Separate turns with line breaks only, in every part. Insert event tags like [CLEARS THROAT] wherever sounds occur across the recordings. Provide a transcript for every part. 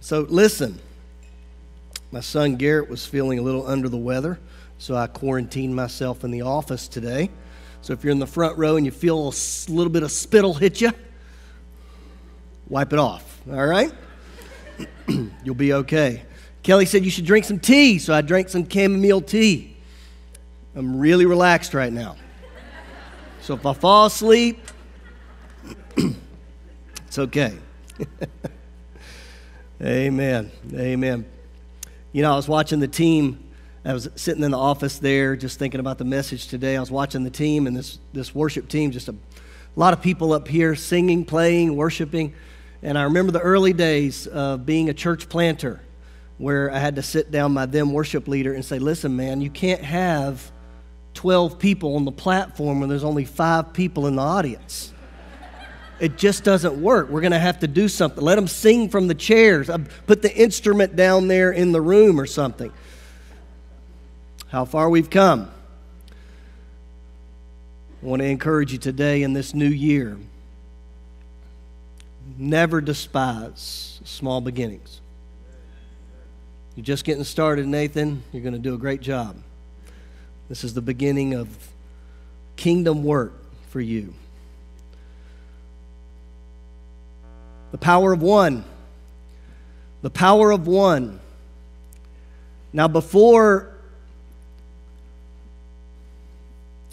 So listen, my son Garrett was feeling a little under the weather, so I quarantined myself in the office today. So if you're in the front row and you feel a little bit of spittle hit you, wipe it off, all right? [CLEARS THROAT] You'll be okay. Kelly said you should drink some tea, so I drank some chamomile tea. I'm really relaxed right now. So if I fall asleep, [CLEARS THROAT] it's okay. [LAUGHS] Amen. Amen. You know, I was watching the team. I was sitting in the office there just thinking about the message today. I was watching the team and this, this worship team, just a lot of people up here singing, playing, worshiping. And I remember the early days of being a church planter where I had to sit down my then worship leader and say, listen, man, you can't have 12 people on the platform when there's only five people in the audience. It just doesn't work. We're going to have to do something. Let them sing from the chairs. Uh, put the instrument down there in the room or something. How far we've come. I want to encourage you today in this new year. Never despise small beginnings. You're just getting started, Nathan. You're going to do a great job. This is the beginning of kingdom work for you. The power of one. The power of one. Now, before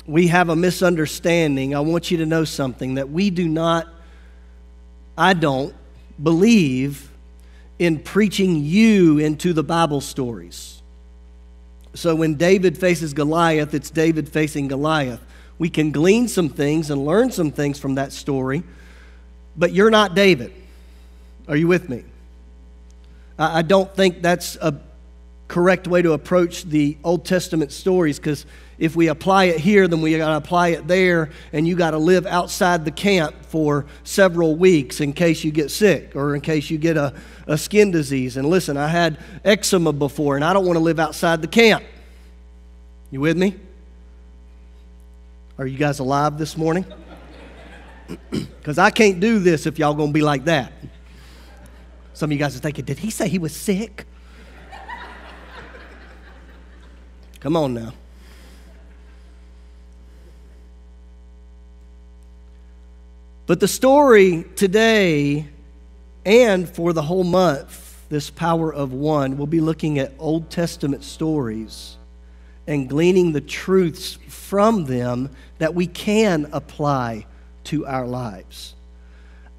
we have a misunderstanding, I want you to know something that we do not, I don't believe in preaching you into the Bible stories. So when David faces Goliath, it's David facing Goliath. We can glean some things and learn some things from that story, but you're not David. Are you with me? I don't think that's a correct way to approach the Old Testament stories because if we apply it here, then we got to apply it there, and you got to live outside the camp for several weeks in case you get sick or in case you get a, a skin disease. And listen, I had eczema before, and I don't want to live outside the camp. You with me? Are you guys alive this morning? Because [CLEARS THROAT] I can't do this if y'all going to be like that. Some of you guys are thinking, did he say he was sick? Come on now. But the story today and for the whole month, this power of one, we'll be looking at Old Testament stories and gleaning the truths from them that we can apply to our lives.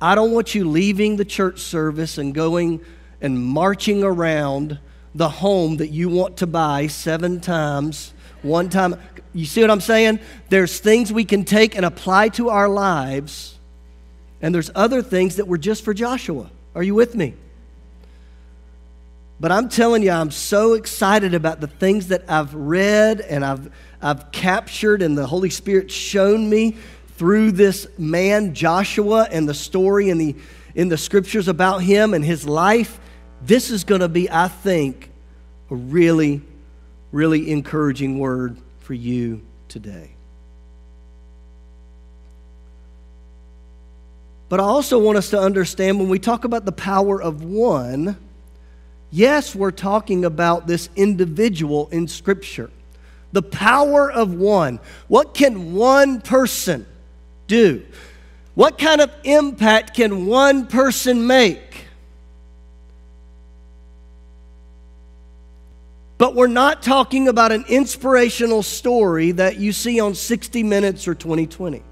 I don't want you leaving the church service and going and marching around the home that you want to buy seven times, one time. You see what I'm saying? There's things we can take and apply to our lives, and there's other things that were just for Joshua. Are you with me? But I'm telling you, I'm so excited about the things that I've read and I've, I've captured and the Holy Spirit shown me through this man, Joshua, and the story in the, in the scriptures about him and his life, this is going to be, I think, a really, really encouraging word for you today. But I also want us to understand when we talk about the power of one, yes, we're talking about this individual in Scripture. The power of one. What can one person do? What kind of impact can one person make? But we're not talking about an inspirational story that you see on 60 Minutes or 2020.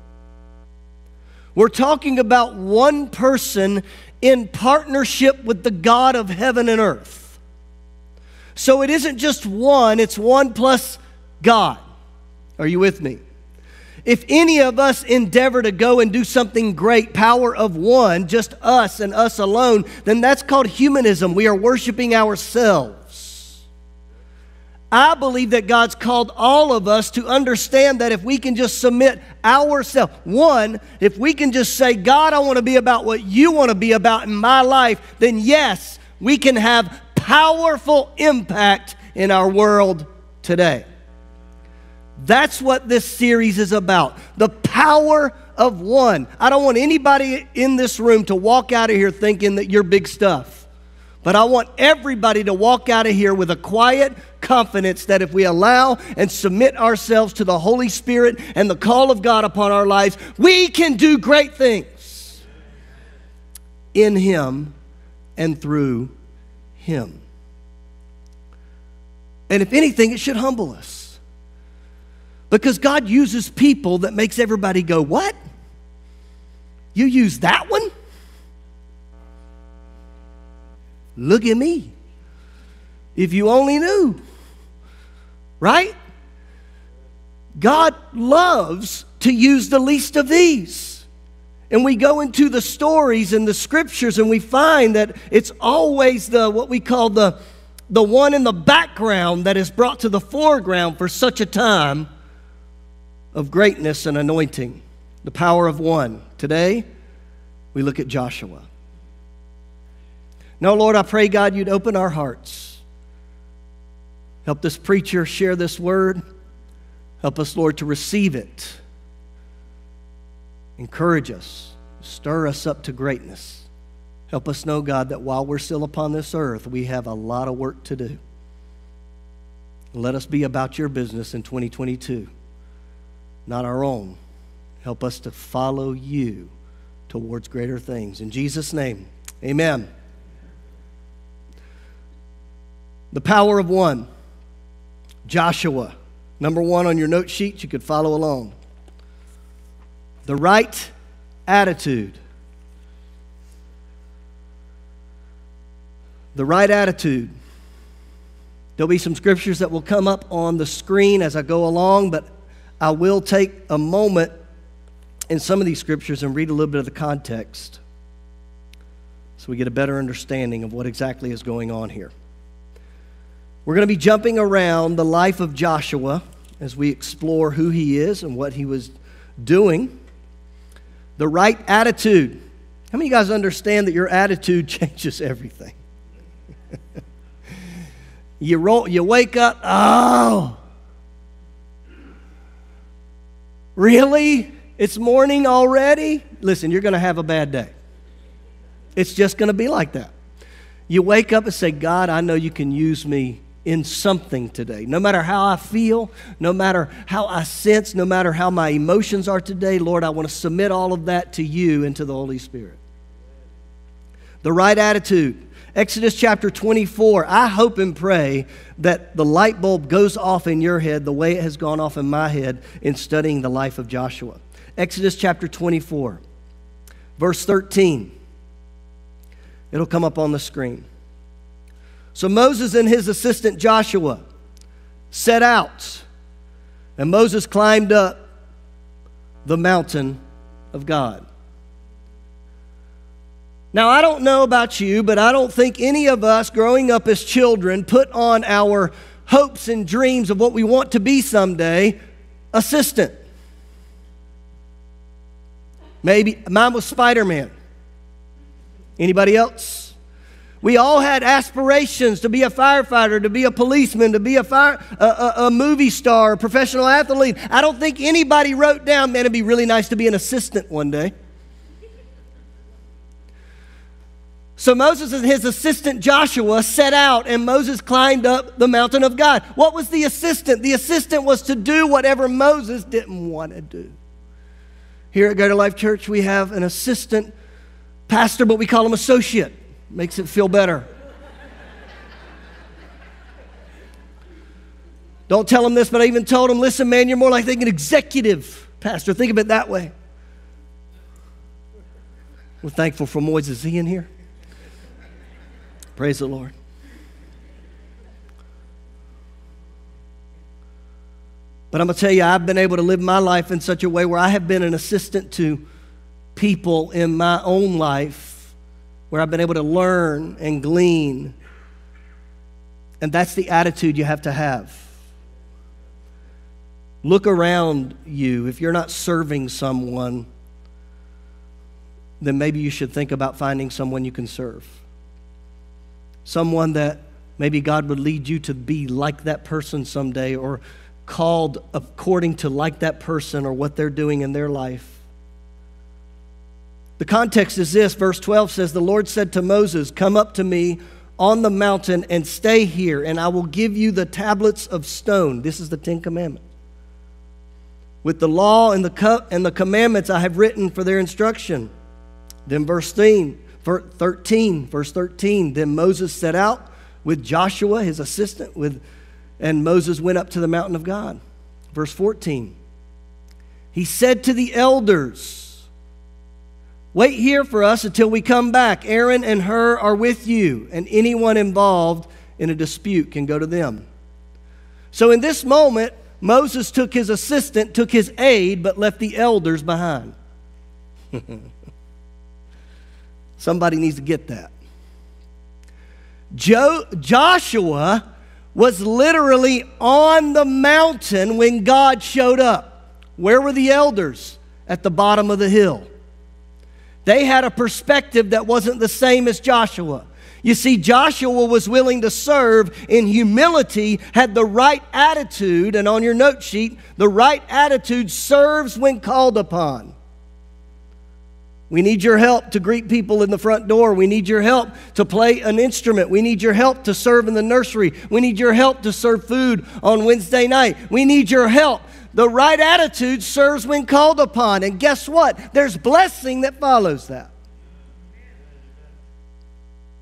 We're talking about one person in partnership with the God of heaven and earth. So it isn't just one, it's one plus God. Are you with me? If any of us endeavor to go and do something great, power of one, just us and us alone, then that's called humanism. We are worshiping ourselves. I believe that God's called all of us to understand that if we can just submit ourselves, one, if we can just say, God, I want to be about what you want to be about in my life, then yes, we can have powerful impact in our world today. That's what this series is about the power of one. I don't want anybody in this room to walk out of here thinking that you're big stuff. But I want everybody to walk out of here with a quiet confidence that if we allow and submit ourselves to the Holy Spirit and the call of God upon our lives, we can do great things in Him and through Him. And if anything, it should humble us. Because God uses people that makes everybody go, What? You use that one? Look at me. If you only knew, right? God loves to use the least of these. And we go into the stories and the scriptures and we find that it's always the what we call the the one in the background that is brought to the foreground for such a time of greatness and anointing, the power of one. Today, we look at Joshua. Now, Lord, I pray, God, you'd open our hearts. Help this preacher share this word. Help us, Lord, to receive it. Encourage us. Stir us up to greatness. Help us know, God, that while we're still upon this earth, we have a lot of work to do. Let us be about your business in 2022 not our own. Help us to follow you towards greater things. In Jesus' name, amen. The power of one. Joshua, number one on your note sheet, you could follow along. The right attitude. The right attitude. There'll be some scriptures that will come up on the screen as I go along, but I will take a moment in some of these scriptures and read a little bit of the context so we get a better understanding of what exactly is going on here. We're going to be jumping around the life of Joshua as we explore who he is and what he was doing. The right attitude. How many of you guys understand that your attitude [LAUGHS] changes everything? [LAUGHS] you roll, you wake up, oh, Really? It's morning already? Listen, you're going to have a bad day. It's just going to be like that. You wake up and say, God, I know you can use me in something today. No matter how I feel, no matter how I sense, no matter how my emotions are today, Lord, I want to submit all of that to you and to the Holy Spirit. The right attitude Exodus chapter 24. I hope and pray that the light bulb goes off in your head the way it has gone off in my head in studying the life of Joshua. Exodus chapter 24, verse 13. It'll come up on the screen. So Moses and his assistant Joshua set out, and Moses climbed up the mountain of God. Now, I don't know about you, but I don't think any of us growing up as children put on our hopes and dreams of what we want to be someday assistant. Maybe mine was Spider Man. Anybody else? We all had aspirations to be a firefighter, to be a policeman, to be a, fire, a, a, a movie star, a professional athlete. I don't think anybody wrote down, man, it'd be really nice to be an assistant one day. So Moses and his assistant Joshua set out, and Moses climbed up the mountain of God. What was the assistant? The assistant was to do whatever Moses didn't want to do. Here at Greater Life Church, we have an assistant pastor, but we call him associate. Makes it feel better. Don't tell him this, but I even told him, listen, man, you're more like an executive pastor. Think of it that way. We're thankful for Moises. Is he in here? Praise the Lord. But I'm going to tell you, I've been able to live my life in such a way where I have been an assistant to people in my own life, where I've been able to learn and glean. And that's the attitude you have to have. Look around you. If you're not serving someone, then maybe you should think about finding someone you can serve someone that maybe God would lead you to be like that person someday or called according to like that person or what they're doing in their life. The context is this verse 12 says, The Lord said to Moses, Come up to me on the mountain and stay here, and I will give you the tablets of stone. This is the Ten Commandments. With the law and the and the commandments I have written for their instruction. Then verse 13. 13, verse 13. Then Moses set out with Joshua, his assistant, with, and Moses went up to the mountain of God. Verse 14. He said to the elders, Wait here for us until we come back. Aaron and Hur are with you, and anyone involved in a dispute can go to them. So in this moment, Moses took his assistant, took his aid, but left the elders behind. [LAUGHS] Somebody needs to get that. Jo- Joshua was literally on the mountain when God showed up. Where were the elders? At the bottom of the hill. They had a perspective that wasn't the same as Joshua. You see, Joshua was willing to serve in humility, had the right attitude, and on your note sheet, the right attitude serves when called upon. We need your help to greet people in the front door. We need your help to play an instrument. We need your help to serve in the nursery. We need your help to serve food on Wednesday night. We need your help. The right attitude serves when called upon. And guess what? There's blessing that follows that.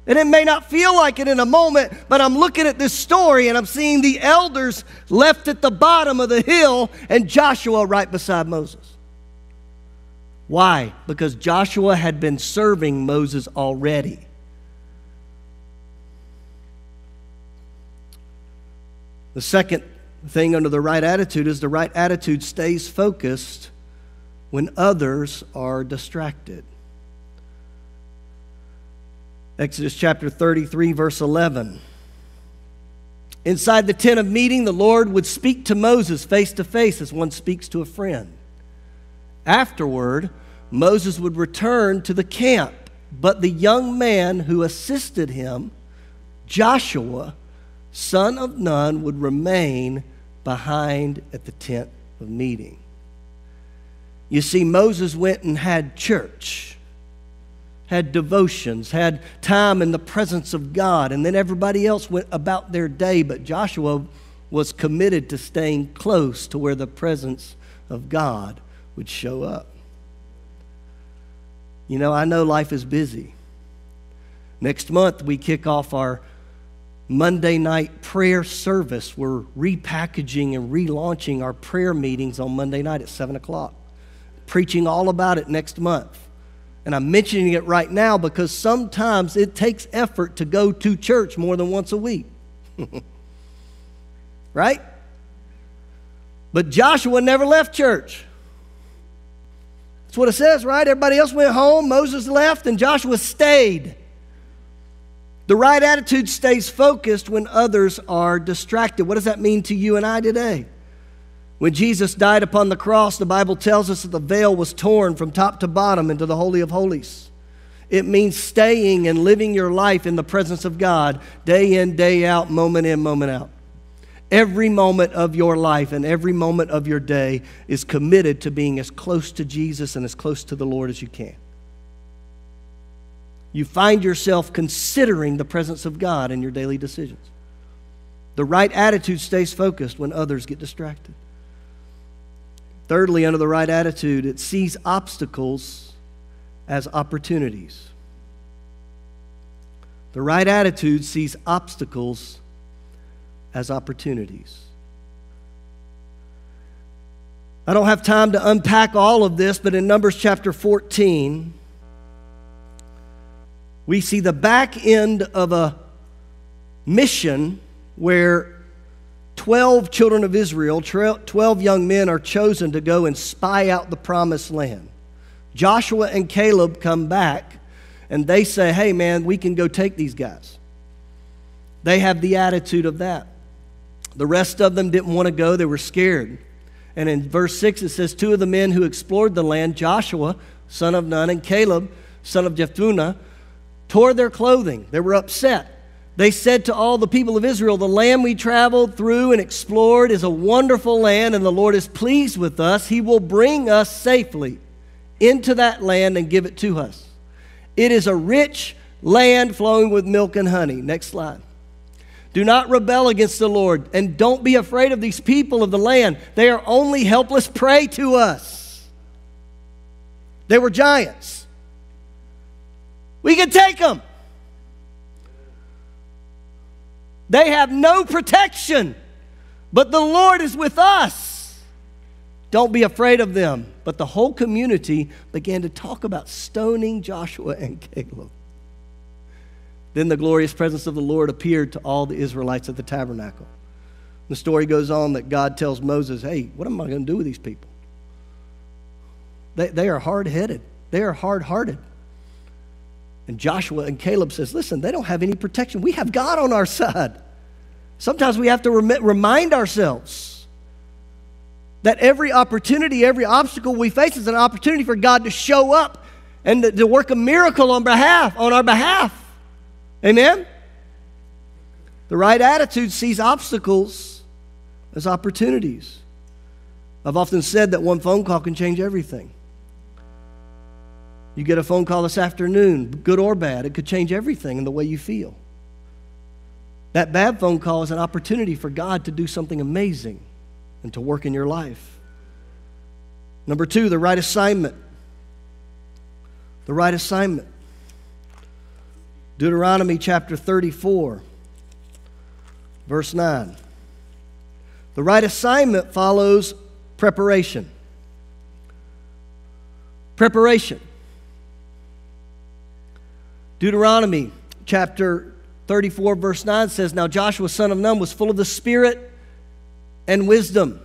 And it may not feel like it in a moment, but I'm looking at this story and I'm seeing the elders left at the bottom of the hill and Joshua right beside Moses. Why? Because Joshua had been serving Moses already. The second thing under the right attitude is the right attitude stays focused when others are distracted. Exodus chapter 33, verse 11. Inside the tent of meeting, the Lord would speak to Moses face to face as one speaks to a friend. Afterward, Moses would return to the camp, but the young man who assisted him, Joshua, son of Nun, would remain behind at the tent of meeting. You see, Moses went and had church, had devotions, had time in the presence of God, and then everybody else went about their day, but Joshua was committed to staying close to where the presence of God would show up. You know, I know life is busy. Next month, we kick off our Monday night prayer service. We're repackaging and relaunching our prayer meetings on Monday night at 7 o'clock, preaching all about it next month. And I'm mentioning it right now because sometimes it takes effort to go to church more than once a week. [LAUGHS] right? But Joshua never left church. That's what it says, right? Everybody else went home, Moses left, and Joshua stayed. The right attitude stays focused when others are distracted. What does that mean to you and I today? When Jesus died upon the cross, the Bible tells us that the veil was torn from top to bottom into the Holy of Holies. It means staying and living your life in the presence of God day in, day out, moment in, moment out. Every moment of your life and every moment of your day is committed to being as close to Jesus and as close to the Lord as you can. You find yourself considering the presence of God in your daily decisions. The right attitude stays focused when others get distracted. Thirdly, under the right attitude, it sees obstacles as opportunities. The right attitude sees obstacles as opportunities. I don't have time to unpack all of this, but in Numbers chapter 14, we see the back end of a mission where 12 children of Israel, 12 young men are chosen to go and spy out the promised land. Joshua and Caleb come back and they say, Hey, man, we can go take these guys. They have the attitude of that. The rest of them didn't want to go, they were scared. And in verse 6, it says, Two of the men who explored the land, Joshua, son of Nun, and Caleb, son of Jephunneh, tore their clothing. They were upset. They said to all the people of Israel, The land we traveled through and explored is a wonderful land, and the Lord is pleased with us. He will bring us safely into that land and give it to us. It is a rich land flowing with milk and honey. Next slide. Do not rebel against the Lord, and don't be afraid of these people of the land. They are only helpless prey to us. They were giants. We can take them. They have no protection, but the Lord is with us. Don't be afraid of them. But the whole community began to talk about stoning Joshua and Caleb. Then the glorious presence of the Lord appeared to all the Israelites at the tabernacle. The story goes on that God tells Moses, Hey, what am I going to do with these people? They, they are hard headed, they are hard hearted. And Joshua and Caleb says, Listen, they don't have any protection. We have God on our side. Sometimes we have to rem- remind ourselves that every opportunity, every obstacle we face is an opportunity for God to show up and to, to work a miracle on behalf, on our behalf. Amen? The right attitude sees obstacles as opportunities. I've often said that one phone call can change everything. You get a phone call this afternoon, good or bad, it could change everything in the way you feel. That bad phone call is an opportunity for God to do something amazing and to work in your life. Number two, the right assignment. The right assignment. Deuteronomy chapter 34, verse 9. The right assignment follows preparation. Preparation. Deuteronomy chapter 34, verse 9 says Now Joshua, son of Nun, was full of the Spirit and wisdom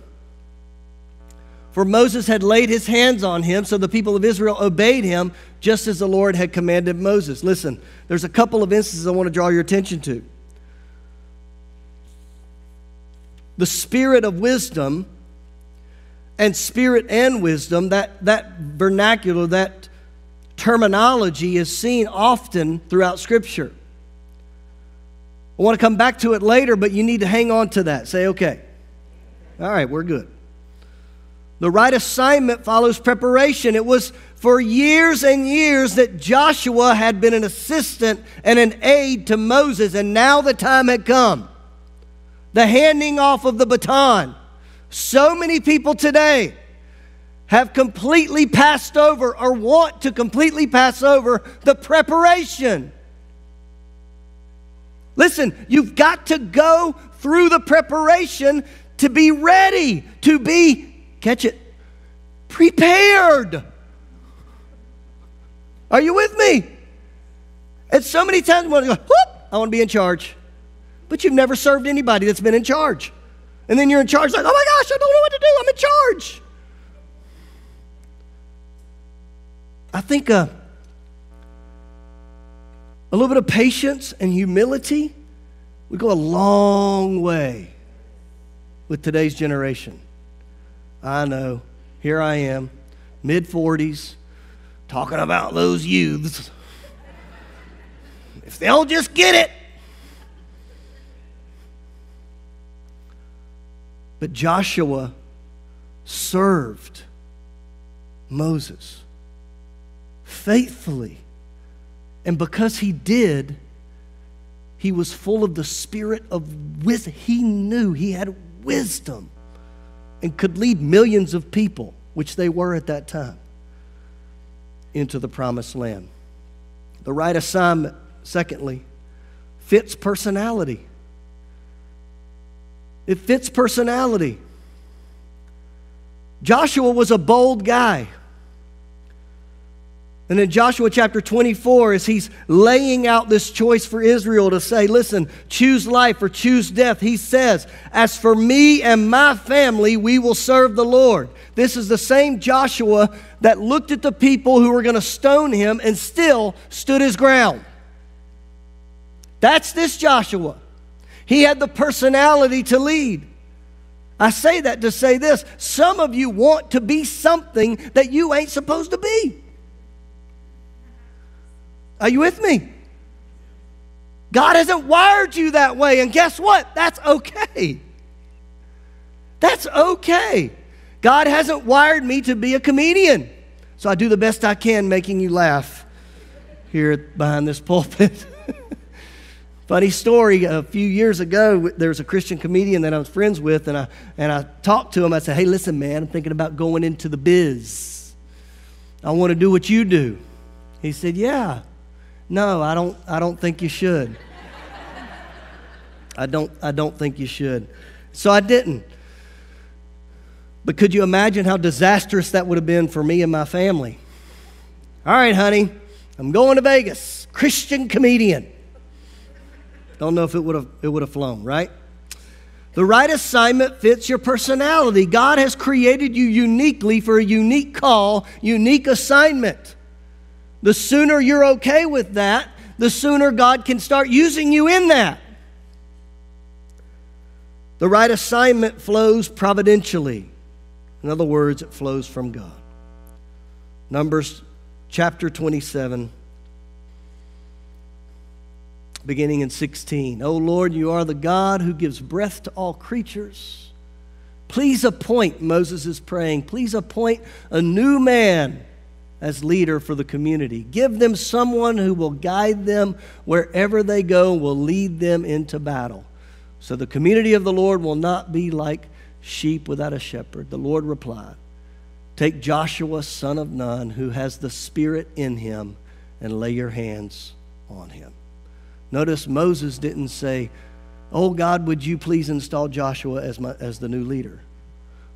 for Moses had laid his hands on him, so the people of Israel obeyed him, just as the Lord had commanded Moses. Listen, there's a couple of instances I want to draw your attention to. The spirit of wisdom and spirit and wisdom, that, that vernacular, that terminology is seen often throughout Scripture. I want to come back to it later, but you need to hang on to that. Say, okay. All right, we're good. The right assignment follows preparation. It was for years and years that Joshua had been an assistant and an aide to Moses, and now the time had come. The handing off of the baton. So many people today have completely passed over or want to completely pass over the preparation. Listen, you've got to go through the preparation to be ready, to be catch it, prepared. Are you with me? And so many times we want to go, whoop, I want to be in charge. But you've never served anybody that's been in charge. And then you're in charge, like, oh my gosh, I don't know what to do. I'm in charge. I think uh, a little bit of patience and humility would go a long way with today's generation. I know. Here I am, mid 40s, talking about those youths. If they'll just get it. But Joshua served Moses faithfully. And because he did, he was full of the spirit of wisdom. He knew he had wisdom and could lead millions of people, which they were at that time, into the promised land. The right assignment, secondly, fits personality. It fits personality. Joshua was a bold guy and in Joshua chapter 24, as he's laying out this choice for Israel to say, listen, choose life or choose death, he says, As for me and my family, we will serve the Lord. This is the same Joshua that looked at the people who were going to stone him and still stood his ground. That's this Joshua. He had the personality to lead. I say that to say this some of you want to be something that you ain't supposed to be. Are you with me? God hasn't wired you that way. And guess what? That's okay. That's okay. God hasn't wired me to be a comedian. So I do the best I can making you laugh here behind this pulpit. [LAUGHS] Funny story, a few years ago, there was a Christian comedian that I was friends with, and I, and I talked to him. I said, Hey, listen, man, I'm thinking about going into the biz. I want to do what you do. He said, Yeah. No, I don't, I don't think you should. I don't, I don't think you should. So I didn't. But could you imagine how disastrous that would have been for me and my family? All right, honey, I'm going to Vegas. Christian comedian. Don't know if it would have it would have flown, right? The right assignment fits your personality. God has created you uniquely for a unique call, unique assignment. The sooner you're okay with that, the sooner God can start using you in that. The right assignment flows providentially. In other words, it flows from God. Numbers chapter 27, beginning in 16. O Lord, you are the God who gives breath to all creatures. Please appoint, Moses is praying, please appoint a new man as leader for the community. Give them someone who will guide them wherever they go, will lead them into battle. So the community of the Lord will not be like sheep without a shepherd. The Lord replied, Take Joshua, son of Nun, who has the Spirit in him, and lay your hands on him. Notice Moses didn't say, Oh God, would you please install Joshua as, my, as the new leader?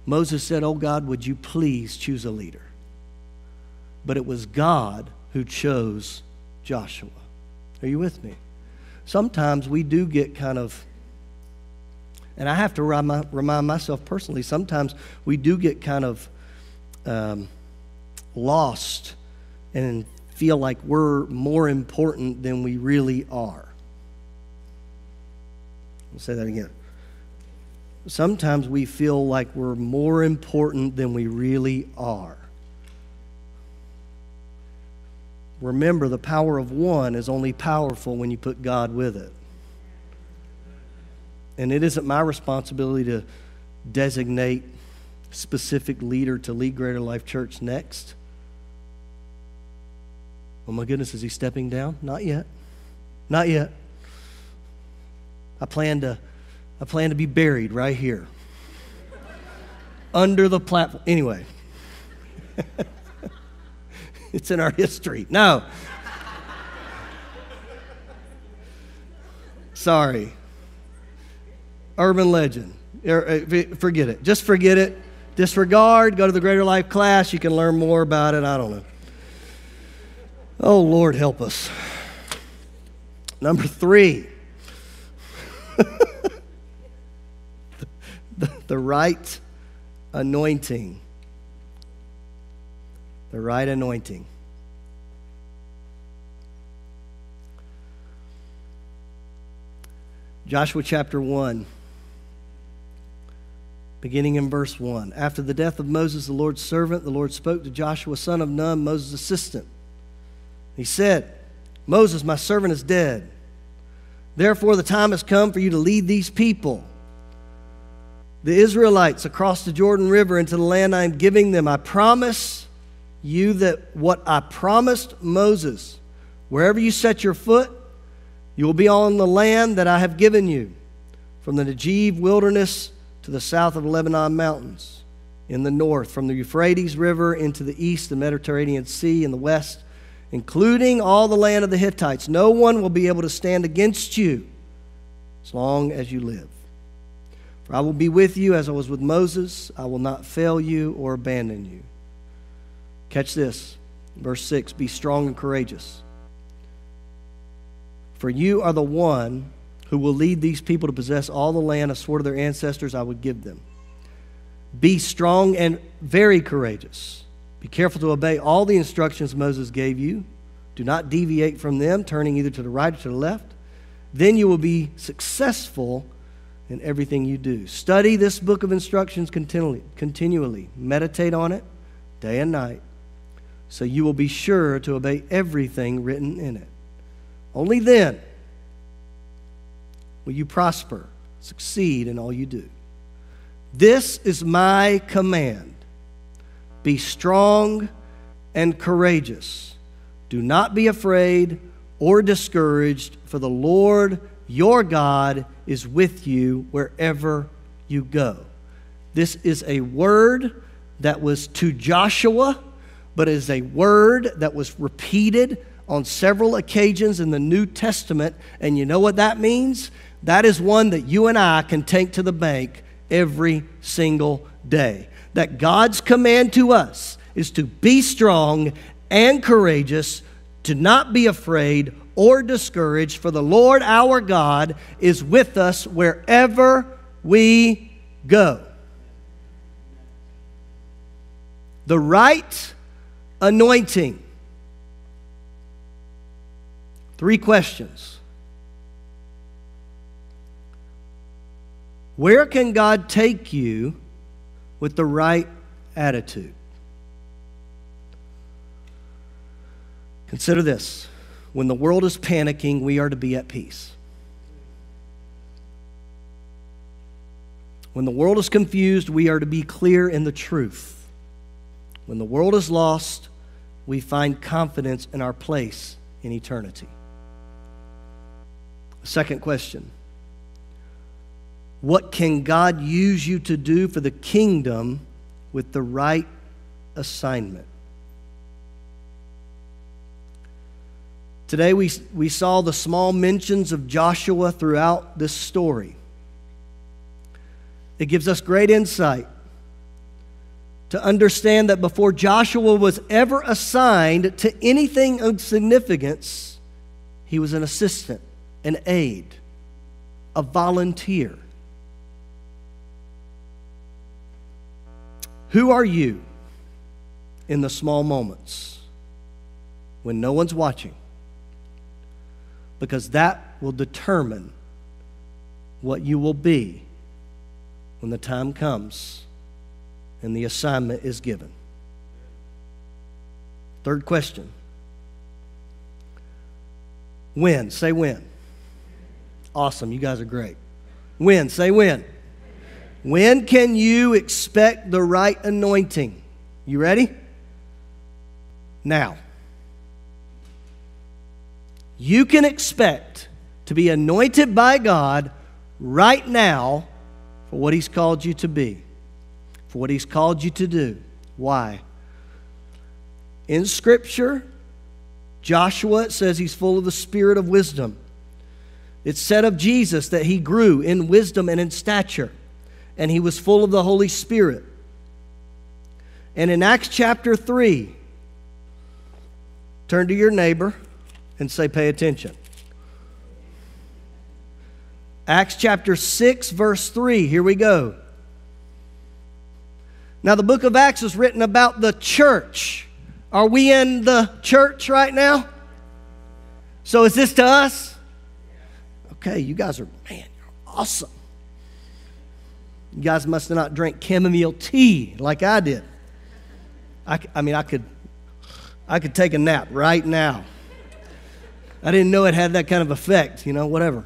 Moses said, Oh God, would you please choose a leader? but it was God who chose Joshua. Are you with me? Sometimes we do get kind of, and I have to remind, myself personally, sometimes we do get kind of um, lost and feel like we're more important than we really are. I'll say that again. Sometimes we feel like we're more important than we really are. Remember, the power of one is only powerful when you put God with it. And it isn't my responsibility to designate specific leader to lead Greater Life Church next. Oh my goodness, is he stepping down? Not yet. Not yet. I plan to I plan to be buried right here. [LAUGHS] Under the platform. Anyway. [LAUGHS] It's in our history. No. Sorry. Urban legend. Er, er, forget it. Just forget it. Disregard. Go to the Greater Life class. You can learn more about it. I don't know. Oh, Lord, help us. Number three [LAUGHS] the, the right anointing the right anointing. Joshua chapter 1, beginning in verse 1. After the death of Moses, the Lord's servant, the Lord spoke to Joshua, son of Nun, Moses' assistant. He said, Moses, my servant, is dead. Therefore, the time has come for you to lead these people, the Israelites, across the Jordan River into the land I am giving them. I promise you that what I promised Moses, wherever you set your foot, you will be on the land that I have given you, from the Negev wilderness to the south of the Lebanon mountains, in the north, from the Euphrates River into the east, the Mediterranean Sea, in the west, including all the land of the Hittites. No one will be able to stand against you as long as you live. For I will be with you as I was with Moses. I will not fail you or abandon you. Catch this, verse 6 Be strong and courageous. For you are the one who will lead these people to possess all the land I swore to their ancestors I would give them. Be strong and very courageous. Be careful to obey all the instructions Moses gave you. Do not deviate from them, turning either to the right or to the left. Then you will be successful in everything you do. Study this book of instructions continually. continually. Meditate on it day and night so you will be sure to obey everything written in it. Only then will you prosper, succeed in all you do. This is my command be strong and courageous. Do not be afraid or discouraged, for the Lord your God is with you wherever you go. This is a word that was to Joshua but is a word that was repeated on several occasions in the New Testament. And you know what that means? That is one that you and I can take to the bank every single day. That God's command to us is to be strong and courageous, to not be afraid or discouraged, for the Lord our God is with us wherever we go. The right anointing. Three questions. Where can God take you with the right attitude? Consider this when the world is panicking, we are to be at peace. When the world is confused, we are to be clear in the truth. When the world is lost, we find confidence in our place in eternity. Second question What can God use you to do for the kingdom with the right assignment? Today, we, we saw the small mentions of Joshua throughout this story. It gives us great insight to understand that before Joshua was ever assigned to anything of significance, he was an assistant, an aide, a volunteer. Who are you in the small moments when no one's watching? Because that will determine what you will be when the time comes and the assignment is given. Third question When? Say when. Awesome. You guys are great. When? Say when. When can you expect the right anointing? You ready? Now. You can expect to be anointed by God right now for what He's called you to be for what He's called you to do. Why? In Scripture, Joshua says he's full of the spirit of wisdom. It's said of Jesus that he grew in wisdom and in stature, and he was full of the Holy Spirit. And in Acts chapter 3, turn to your neighbor and say, Pay attention. Acts chapter 6, verse 3, here we go. Now, the book of Acts is written about the church. Are we in the church right now? So, is this to us? Okay, you guys are, man, you're awesome. You guys must not drink chamomile tea like I did. I, I mean, I could, I could take a nap right now. I didn't know it had that kind of effect, you know, whatever.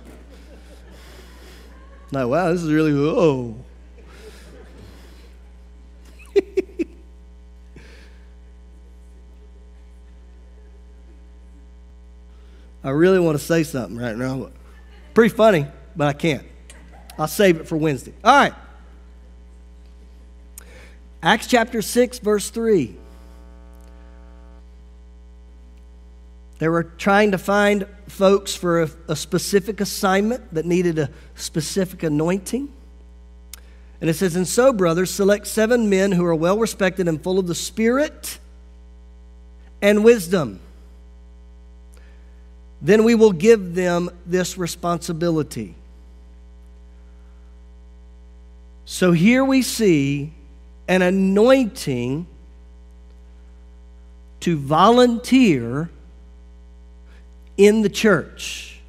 Like, wow, this is really, oh. I really want to say something right now. Pretty funny, but I can't. I'll save it for Wednesday. All right. Acts chapter 6, verse 3. They were trying to find folks for a, a, specific assignment that needed a specific anointing. And it says, And so, brothers, select seven men who are well respected and full of the Spirit and wisdom then we will give them this responsibility. So here we see an anointing to volunteer in the church.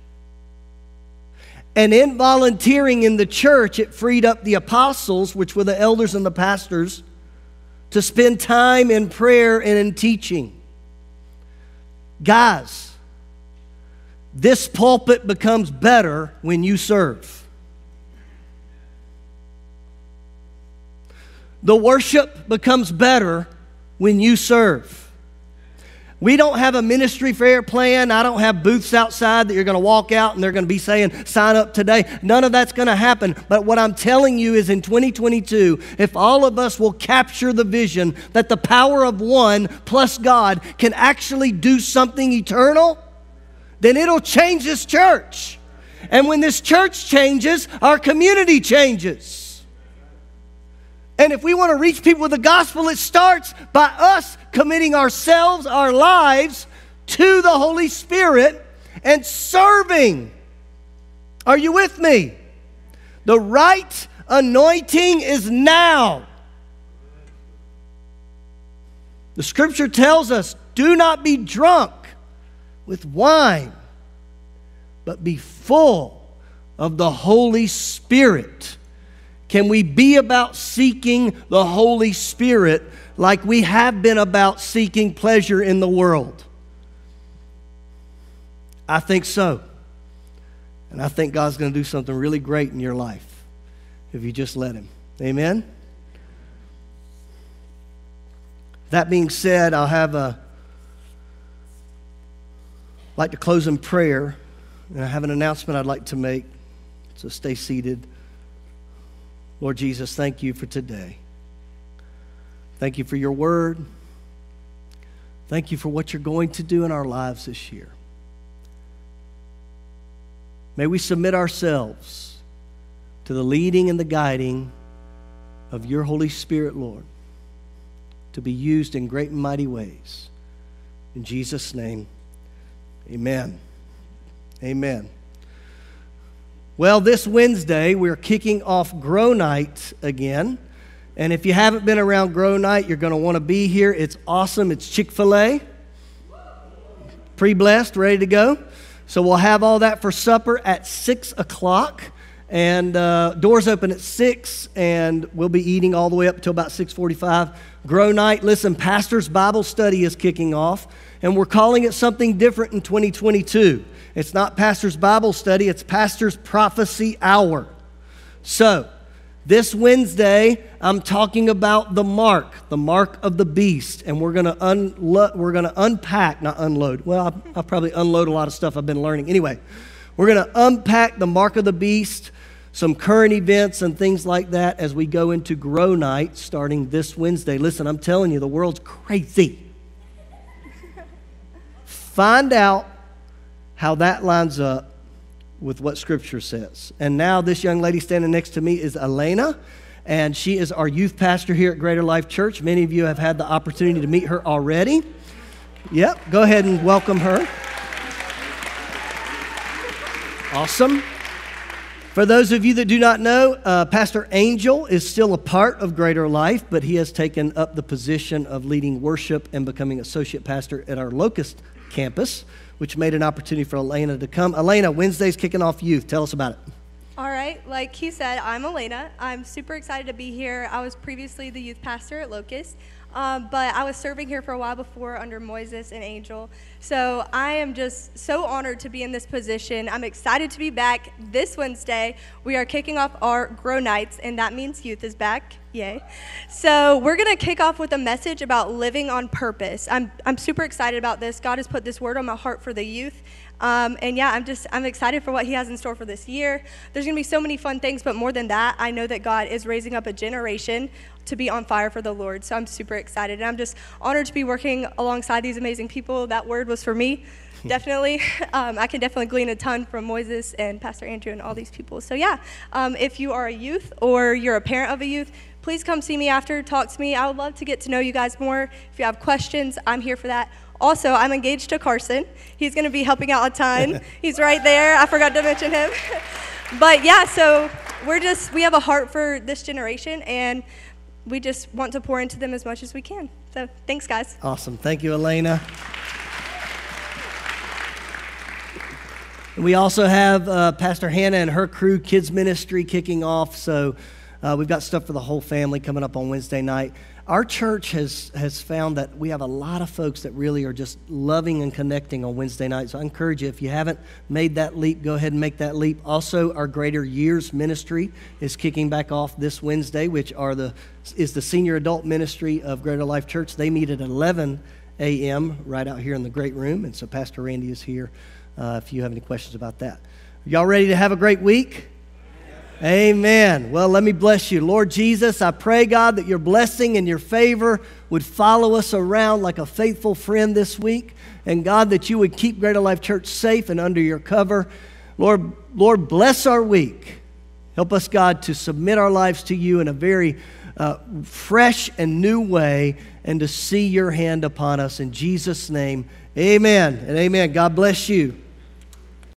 And in volunteering in the church, it freed up the apostles, which were the elders and the pastors, to spend time in prayer and in teaching. Guys, this pulpit becomes better when you serve. The worship becomes better when you serve. We don't have a ministry fair plan. I don't have booths outside that you're going to walk out and they're going to be saying, sign up today. None of that's going to happen. But what I'm telling you is in 2022, if all of us will capture the vision that the power of one plus God can actually do something eternal, then it'll change this church. And when this church changes, our community changes. And if we want to reach people with the gospel, it starts by us committing ourselves, our lives to the Holy Spirit and serving. Are you with me? The right anointing is now. The scripture tells us do not be drunk with wine, but be full of the Holy Spirit. Can we be about seeking the Holy Spirit like we have been about seeking pleasure in the world? I think so. And I think God's going to do something really great in your life if you just let Him. Amen? That being said, I'll have a I'd like to close in prayer, and I have an announcement I'd like to make. So stay seated. Lord Jesus, thank you for today. Thank you for your word. Thank you for what you're going to do in our lives this year. May we submit ourselves to the leading and the guiding of your Holy Spirit, Lord, to be used in great and mighty ways. In Jesus' name. Amen. Amen. Well, this Wednesday, we're kicking off Grow Night again. And if you haven't been around Grow Night, you're going to want to be here. It's awesome. It's Chick fil A, pre blessed, ready to go. So we'll have all that for supper at 6 o'clock. And uh, doors open at 6, and we'll be eating all the way up until about 645 Grow Night, listen, Pastor's Bible Study is kicking off, and we're calling it something different in 2022. It's not Pastor's Bible Study, it's Pastor's Prophecy Hour. So, this Wednesday, I'm talking about the mark, the mark of the beast, and we're gonna unlo- we're gonna unpack, not unload. Well, I'll, I'll probably unload a lot of stuff I've been learning. Anyway, we're gonna unpack the mark of the beast some current events and things like that as we go into Grow Night starting this Wednesday. Listen, I'm telling you, the world's crazy. Find out how that lines up with what Scripture says. And now, this young lady standing next to me is Elena, and she is our youth pastor here at Greater Life Church. Many of you have had the opportunity to meet her already. Yep, go ahead and welcome her. Awesome. For those of you that do not know, uh, Pastor Angel is still a part of Greater Life, but he has taken up the position of leading worship and becoming associate pastor at our Locust campus, which made an opportunity for Elena to come. Elena, Wednesday's kicking off youth. Tell us about it.
All right, like he said, I'm Elena. I'm super excited to be here. I was previously the youth pastor at Locust. Um, but I was serving here for a while before under Moises and Angel. So I am just so honored to be in this position. I'm excited to be back this Wednesday. We are kicking off our Grow Nights, and that means youth is back. Yay. So we're going to kick off with a message about living on purpose. I'm, I'm super excited about this. God has put this word on my heart for the youth. Um, and yeah, I'm just I'm excited for what He has in store for this year. There's gonna be so many fun things, but more than that, I know that God is raising up a generation to be on fire for the Lord. So I'm super excited. And I'm just honored to be working alongside these amazing people. That word was for me, [LAUGHS] definitely. [LAUGHS] Um, I can definitely glean a ton from Moises and Pastor Andrew and all these people. So yeah, um, if you are a youth or you're a parent of a youth, please come see me after, talk to me. I would love to get to know you guys more. If you have questions, I'm here for that. Also, I'm engaged to Carson. He's going to be helping out a ton. [LAUGHS] He's right there. I forgot to mention him. but yeah, so we're just, we have a heart for this generation and we just want to pour into them as much as we can. So thanks, guys.
Awesome. Thank you, Elena. We also have uh, Pastor Hannah and her crew kids ministry kicking off. So uh, we've got stuff for the whole family coming up on Wednesday night. Our church has, has found that we have a lot of folks that really are just loving and connecting on Wednesday night. So I encourage you, if you haven't made that leap, go ahead and make that leap. Also, our Greater Years Ministry is kicking back off this Wednesday, which are the, is the senior adult ministry of Greater Life Church. They meet at 11 a.m. right out here in the great room. And so Pastor Randy is here uh, if you have any questions about that. Y'all ready to have a great week? Amen. Well, let me bless you. Lord Jesus, I pray, God, that your blessing and your favor would follow us around like a faithful friend this week. And God, that you would keep Greater Life Church safe and under your cover. Lord, Lord, bless our week. Help us, God, to submit our lives to you in a very uh, fresh and new way and to see your hand upon us. In Jesus' name, amen and amen. God bless you.